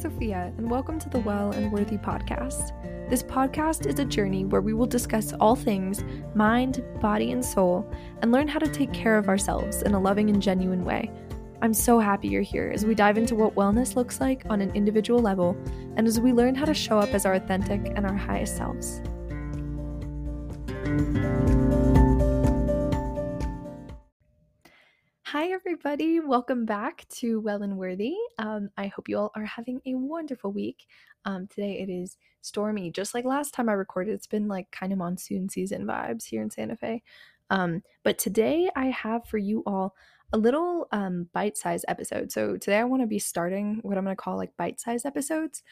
Sofia, and welcome to the Well and Worthy podcast. This podcast is a journey where we will discuss all things mind, body, and soul and learn how to take care of ourselves in a loving and genuine way. I'm so happy you're here as we dive into what wellness looks like on an individual level and as we learn how to show up as our authentic and our highest selves. Hi, everybody. Welcome back to Well and Worthy. Um, I hope you all are having a wonderful week. Um, today it is stormy, just like last time I recorded. It's been like kind of monsoon season vibes here in Santa Fe. Um, but today I have for you all a little um, bite sized episode. So today I want to be starting what I'm going to call like bite sized episodes.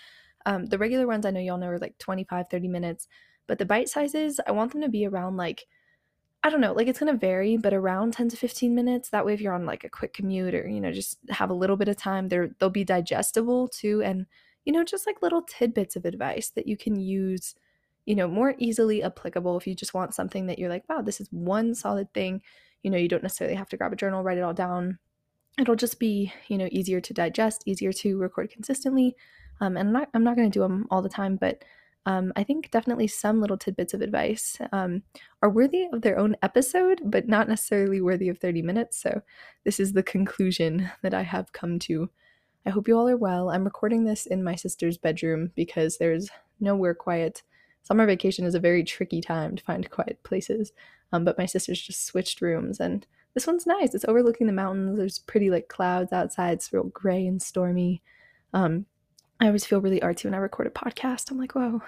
Um, the regular ones I know y'all know are like 25, 30 minutes, but the bite sizes, I want them to be around like I don't know, like it's going to vary, but around 10 to 15 minutes. That way, if you're on like a quick commute or, you know, just have a little bit of time, they're, they'll be digestible too. And, you know, just like little tidbits of advice that you can use, you know, more easily applicable if you just want something that you're like, wow, this is one solid thing. You know, you don't necessarily have to grab a journal, write it all down. It'll just be, you know, easier to digest, easier to record consistently. Um, and I'm not, I'm not going to do them all the time, but um, I think definitely some little tidbits of advice um, are worthy of their own episode, but not necessarily worthy of 30 minutes. So, this is the conclusion that I have come to. I hope you all are well. I'm recording this in my sister's bedroom because there's nowhere quiet. Summer vacation is a very tricky time to find quiet places, um, but my sister's just switched rooms and this one's nice. It's overlooking the mountains. There's pretty like clouds outside. It's real gray and stormy. Um, I always feel really artsy when I record a podcast. I'm like, whoa,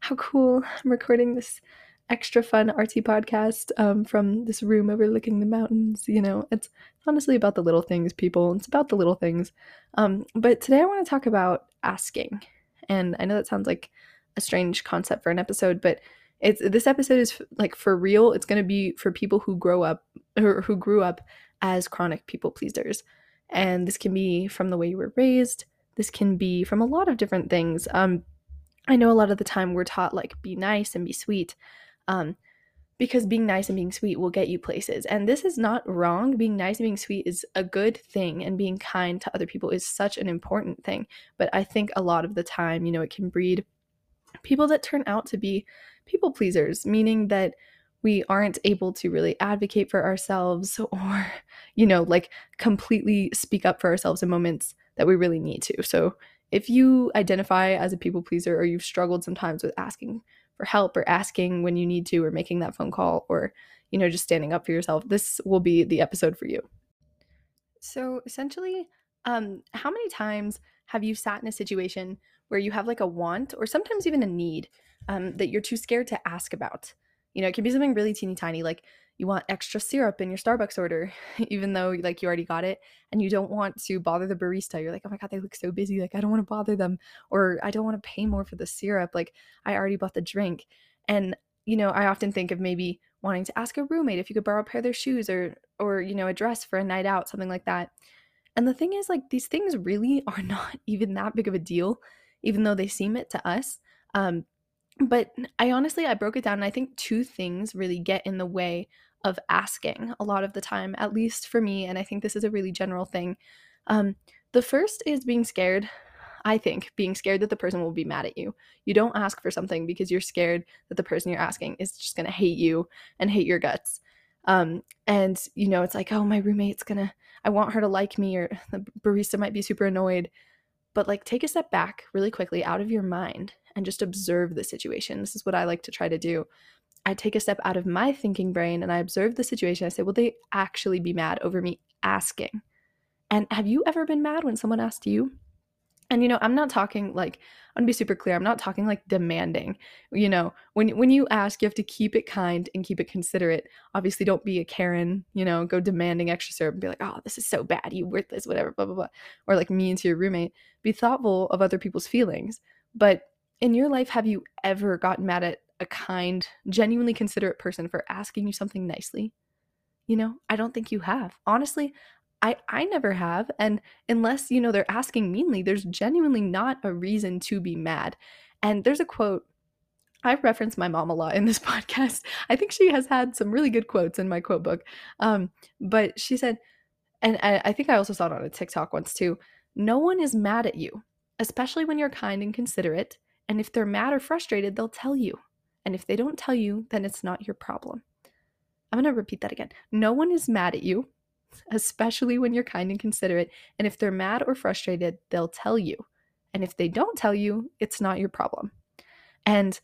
how cool. I'm recording this extra fun artsy podcast um, from this room overlooking the mountains. You know, it's honestly about the little things, people. It's about the little things. Um, but today I want to talk about asking. And I know that sounds like a strange concept for an episode, but it's this episode is like for real. It's going to be for people who grow up or who grew up as chronic people pleasers. And this can be from the way you were raised, this can be from a lot of different things. Um, I know a lot of the time we're taught like be nice and be sweet. Um, because being nice and being sweet will get you places. And this is not wrong. Being nice and being sweet is a good thing, and being kind to other people is such an important thing. But I think a lot of the time, you know, it can breed people that turn out to be people pleasers, meaning that we aren't able to really advocate for ourselves or, you know, like completely speak up for ourselves in moments that we really need to. So if you identify as a people pleaser or you've struggled sometimes with asking for help or asking when you need to or making that phone call or you know just standing up for yourself this will be the episode for you so essentially um how many times have you sat in a situation where you have like a want or sometimes even a need um, that you're too scared to ask about you know it can be something really teeny tiny like you want extra syrup in your Starbucks order, even though like you already got it and you don't want to bother the barista. You're like, oh my God, they look so busy. Like, I don't want to bother them or I don't want to pay more for the syrup. Like, I already bought the drink. And, you know, I often think of maybe wanting to ask a roommate if you could borrow a pair of their shoes or, or, you know, a dress for a night out, something like that. And the thing is, like, these things really are not even that big of a deal, even though they seem it to us. Um, but I honestly, I broke it down and I think two things really get in the way of asking a lot of the time, at least for me. And I think this is a really general thing. Um, the first is being scared. I think being scared that the person will be mad at you. You don't ask for something because you're scared that the person you're asking is just going to hate you and hate your guts. Um, and you know, it's like, oh, my roommate's gonna, I want her to like me, or the barista might be super annoyed. But like, take a step back really quickly out of your mind and just observe the situation. This is what I like to try to do. I take a step out of my thinking brain and I observe the situation. I say, will they actually be mad over me asking? And have you ever been mad when someone asked you? And you know, I'm not talking like I'm gonna be super clear. I'm not talking like demanding. You know, when when you ask, you have to keep it kind and keep it considerate. Obviously, don't be a Karen. You know, go demanding extra syrup and be like, "Oh, this is so bad. You worthless, whatever." Blah blah blah. Or like mean to your roommate. Be thoughtful of other people's feelings. But in your life, have you ever gotten mad at a kind, genuinely considerate person for asking you something nicely? You know, I don't think you have. Honestly, I I never have and unless, you know, they're asking meanly, there's genuinely not a reason to be mad. And there's a quote I reference my mom a lot in this podcast. I think she has had some really good quotes in my quote book. Um, but she said, and I, I think I also saw it on a TikTok once too. No one is mad at you. especially when you're kind and considerate. And if they're mad or frustrated, they'll tell you. And if they don't tell you, then it's not your problem. I'm going to repeat that again. No one is mad at you, especially when you're kind and considerate. And if they're mad or frustrated, they'll tell you. And if they don't tell you, it's not your problem. And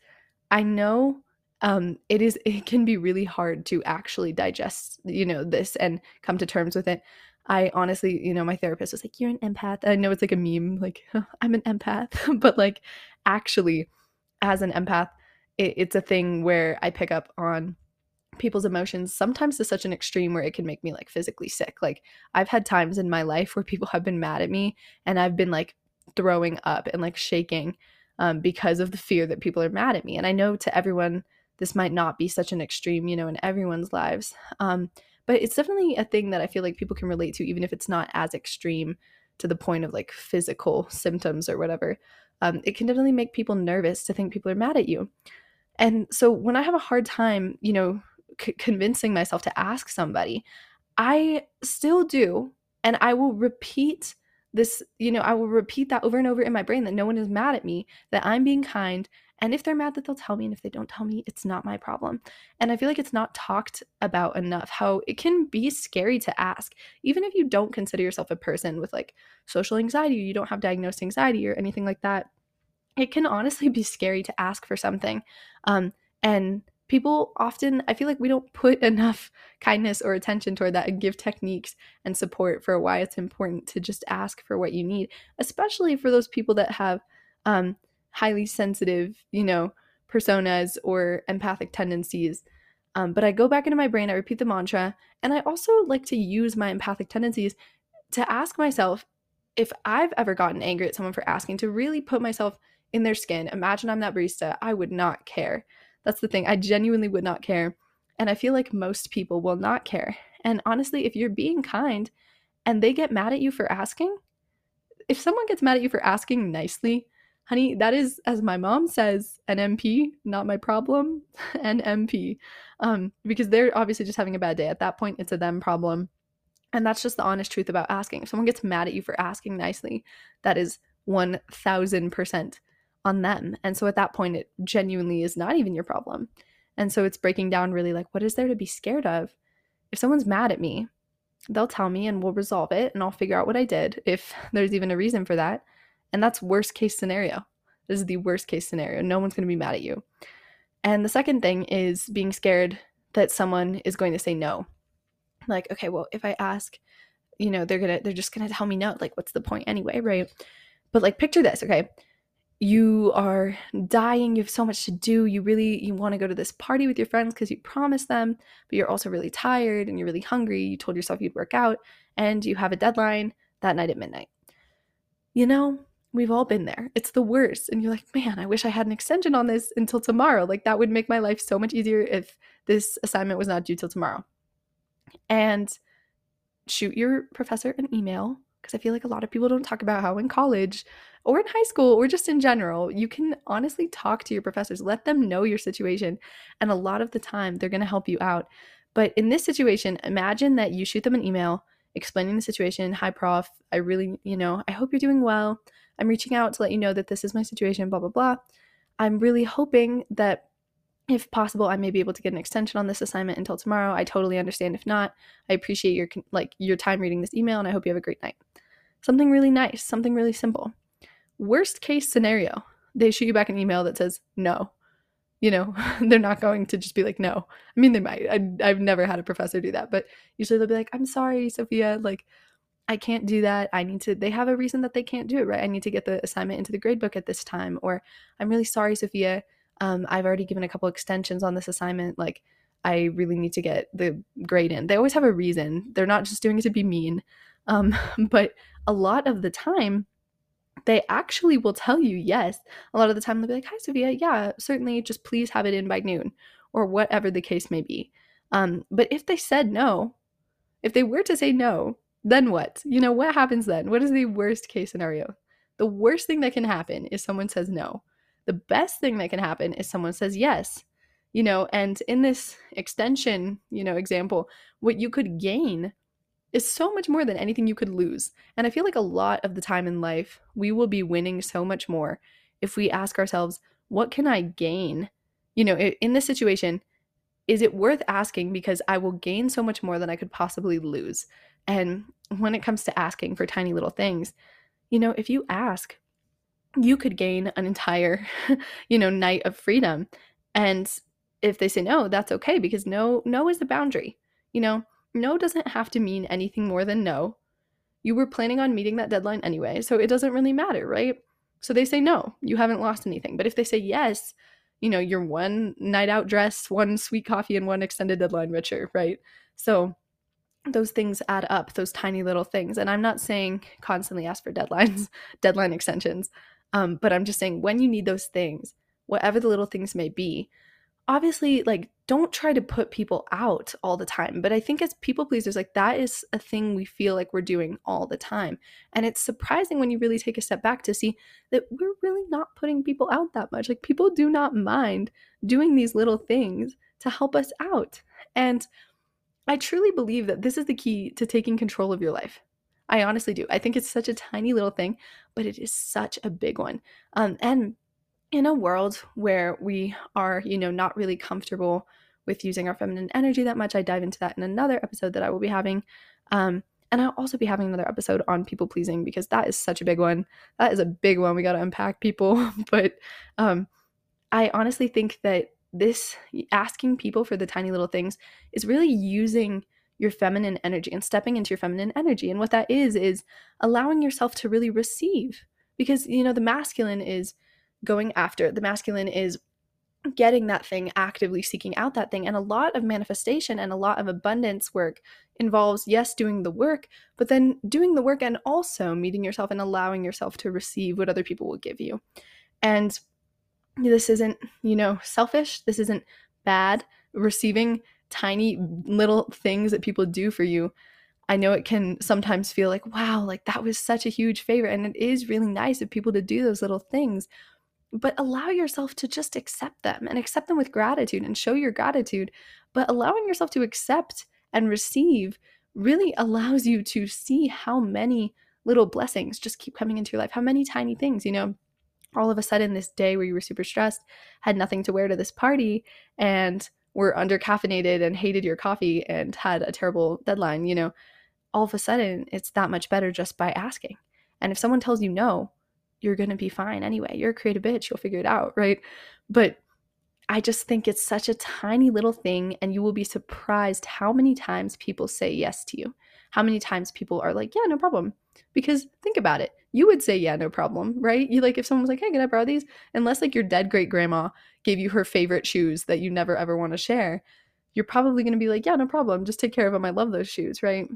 I know um, it is it can be really hard to actually digest you know this and come to terms with it i honestly you know my therapist was like you're an empath i know it's like a meme like i'm an empath but like actually as an empath it, it's a thing where i pick up on people's emotions sometimes to such an extreme where it can make me like physically sick like i've had times in my life where people have been mad at me and i've been like throwing up and like shaking um, because of the fear that people are mad at me and i know to everyone this might not be such an extreme, you know, in everyone's lives. Um, but it's definitely a thing that I feel like people can relate to, even if it's not as extreme to the point of like physical symptoms or whatever. Um, it can definitely make people nervous to think people are mad at you. And so when I have a hard time, you know, c- convincing myself to ask somebody, I still do. And I will repeat this, you know, I will repeat that over and over in my brain that no one is mad at me, that I'm being kind, and if they're mad that they'll tell me, and if they don't tell me, it's not my problem. And I feel like it's not talked about enough how it can be scary to ask, even if you don't consider yourself a person with like social anxiety, you don't have diagnosed anxiety or anything like that. It can honestly be scary to ask for something. Um, and people often i feel like we don't put enough kindness or attention toward that and give techniques and support for why it's important to just ask for what you need especially for those people that have um, highly sensitive, you know, personas or empathic tendencies. Um, but I go back into my brain, I repeat the mantra, and I also like to use my empathic tendencies to ask myself if I've ever gotten angry at someone for asking, to really put myself in their skin. Imagine I'm that barista, I would not care. That's the thing, I genuinely would not care. And I feel like most people will not care. And honestly, if you're being kind and they get mad at you for asking, if someone gets mad at you for asking nicely, honey, that is, as my mom says, an MP, not my problem, an MP. Um, because they're obviously just having a bad day. At that point, it's a them problem. And that's just the honest truth about asking. If someone gets mad at you for asking nicely, that is 1000% on them. And so at that point, it genuinely is not even your problem. And so it's breaking down really like, what is there to be scared of? If someone's mad at me, they'll tell me and we'll resolve it and I'll figure out what I did if there's even a reason for that. And that's worst case scenario. This is the worst case scenario. No one's going to be mad at you. And the second thing is being scared that someone is going to say no. Like, okay, well, if I ask, you know, they're going to they're just going to tell me no. Like what's the point anyway, right? But like picture this, okay? You are dying, you have so much to do. You really you want to go to this party with your friends cuz you promised them, but you're also really tired and you're really hungry. You told yourself you'd work out and you have a deadline that night at midnight. You know, We've all been there. It's the worst. And you're like, man, I wish I had an extension on this until tomorrow. Like, that would make my life so much easier if this assignment was not due till tomorrow. And shoot your professor an email because I feel like a lot of people don't talk about how in college or in high school or just in general, you can honestly talk to your professors, let them know your situation. And a lot of the time, they're going to help you out. But in this situation, imagine that you shoot them an email explaining the situation. Hi, prof. I really, you know, I hope you're doing well. I'm reaching out to let you know that this is my situation, blah, blah, blah. I'm really hoping that if possible i may be able to get an extension on this assignment until tomorrow i totally understand if not i appreciate your like your time reading this email and i hope you have a great night something really nice something really simple worst case scenario they shoot you back an email that says no you know they're not going to just be like no i mean they might I, i've never had a professor do that but usually they'll be like i'm sorry sofia like I can't do that. I need to, they have a reason that they can't do it, right? I need to get the assignment into the gradebook at this time. Or I'm really sorry, Sofia. Um, I've already given a couple extensions on this assignment. Like, I really need to get the grade in. They always have a reason. They're not just doing it to be mean. Um, but a lot of the time, they actually will tell you yes. A lot of the time, they'll be like, Hi, Sofia. Yeah, certainly. Just please have it in by noon or whatever the case may be. Um, but if they said no, if they were to say no, then what? You know, what happens then? What is the worst case scenario? The worst thing that can happen is someone says no. The best thing that can happen is someone says yes. You know, and in this extension, you know, example, what you could gain is so much more than anything you could lose. And I feel like a lot of the time in life, we will be winning so much more if we ask ourselves, what can I gain? You know, in this situation, is it worth asking because I will gain so much more than I could possibly lose? And when it comes to asking for tiny little things, you know, if you ask, you could gain an entire, you know, night of freedom. And if they say no, that's okay because no, no is the boundary. You know, no doesn't have to mean anything more than no. You were planning on meeting that deadline anyway, so it doesn't really matter, right? So they say no, you haven't lost anything. But if they say yes, you know, you're one night out dress, one sweet coffee, and one extended deadline richer, right? So those things add up, those tiny little things. And I'm not saying constantly ask for deadlines, deadline extensions, um, but I'm just saying when you need those things, whatever the little things may be, obviously, like, don't try to put people out all the time. But I think as people pleasers, like, that is a thing we feel like we're doing all the time. And it's surprising when you really take a step back to see that we're really not putting people out that much. Like, people do not mind doing these little things to help us out. And I truly believe that this is the key to taking control of your life. I honestly do. I think it's such a tiny little thing, but it is such a big one. Um, and in a world where we are, you know, not really comfortable with using our feminine energy that much, I dive into that in another episode that I will be having. Um, and I'll also be having another episode on people pleasing because that is such a big one. That is a big one. We got to unpack people. but um, I honestly think that this asking people for the tiny little things is really using your feminine energy and stepping into your feminine energy. And what that is, is allowing yourself to really receive. Because, you know, the masculine is going after, the masculine is getting that thing, actively seeking out that thing. And a lot of manifestation and a lot of abundance work involves, yes, doing the work, but then doing the work and also meeting yourself and allowing yourself to receive what other people will give you. And this isn't, you know, selfish. This isn't bad. Receiving tiny little things that people do for you. I know it can sometimes feel like, wow, like that was such a huge favor. And it is really nice of people to do those little things. But allow yourself to just accept them and accept them with gratitude and show your gratitude. But allowing yourself to accept and receive really allows you to see how many little blessings just keep coming into your life, how many tiny things, you know all of a sudden this day where you were super stressed, had nothing to wear to this party, and were under caffeinated and hated your coffee and had a terrible deadline, you know, all of a sudden it's that much better just by asking. And if someone tells you no, you're going to be fine anyway. You're a creative bitch, you'll figure it out, right? But I just think it's such a tiny little thing, and you will be surprised how many times people say yes to you. How many times people are like, yeah, no problem. Because think about it. You would say, yeah, no problem, right? You like, if someone was like, hey, can I borrow these? Unless like your dead great grandma gave you her favorite shoes that you never ever want to share, you're probably going to be like, yeah, no problem. Just take care of them. I love those shoes, right?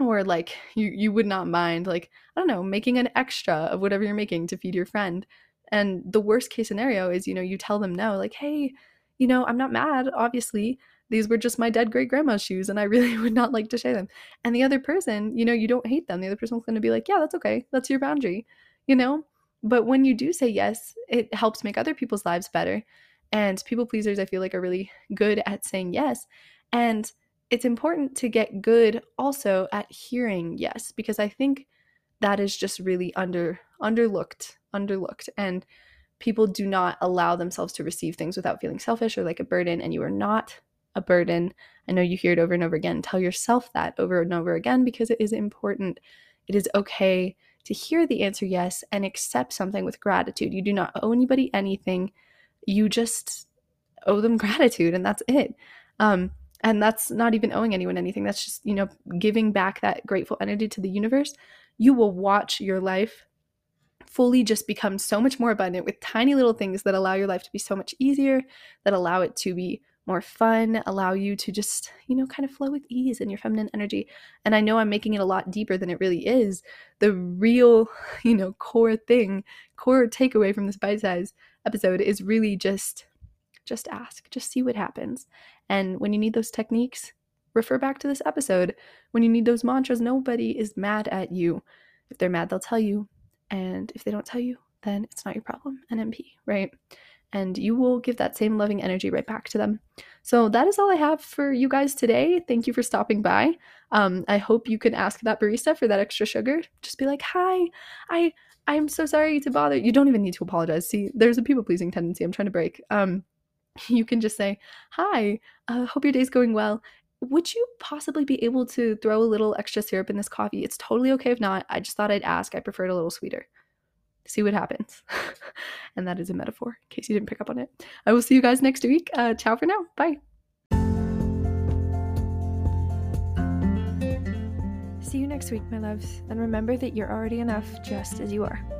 Or like you you would not mind like I don't know making an extra of whatever you're making to feed your friend and the worst case scenario is, you know, you tell them no, like, hey, you know, I'm not mad, obviously. These were just my dead great grandma's shoes, and I really would not like to share them. And the other person, you know, you don't hate them. The other person's going to be like, yeah, that's okay. That's your boundary, you know? But when you do say yes, it helps make other people's lives better. And people pleasers, I feel like, are really good at saying yes. And it's important to get good also at hearing yes, because I think that is just really under underlooked underlooked and people do not allow themselves to receive things without feeling selfish or like a burden and you are not a burden. I know you hear it over and over again. Tell yourself that over and over again because it is important. It is okay to hear the answer yes and accept something with gratitude. You do not owe anybody anything. You just owe them gratitude and that's it. Um, and that's not even owing anyone anything that's just you know giving back that grateful energy to the universe you will watch your life fully just become so much more abundant with tiny little things that allow your life to be so much easier, that allow it to be more fun, allow you to just, you know, kind of flow with ease in your feminine energy. And I know I'm making it a lot deeper than it really is. The real, you know, core thing, core takeaway from this bite size episode is really just just ask, just see what happens. And when you need those techniques, refer back to this episode. When you need those mantras, nobody is mad at you. If they're mad, they'll tell you. And if they don't tell you, then it's not your problem, NMP, right? and you will give that same loving energy right back to them. So that is all I have for you guys today. Thank you for stopping by. Um, I hope you can ask that barista for that extra sugar. Just be like, "Hi, I I'm so sorry to bother." You don't even need to apologize. See, there's a people pleasing tendency I'm trying to break. Um, you can just say, "Hi, uh, hope your day's going well. Would you possibly be able to throw a little extra syrup in this coffee? It's totally okay if not. I just thought I'd ask. I prefer it a little sweeter." See what happens. and that is a metaphor, in case you didn't pick up on it. I will see you guys next week. Uh, ciao for now. Bye. See you next week, my loves, and remember that you're already enough just as you are.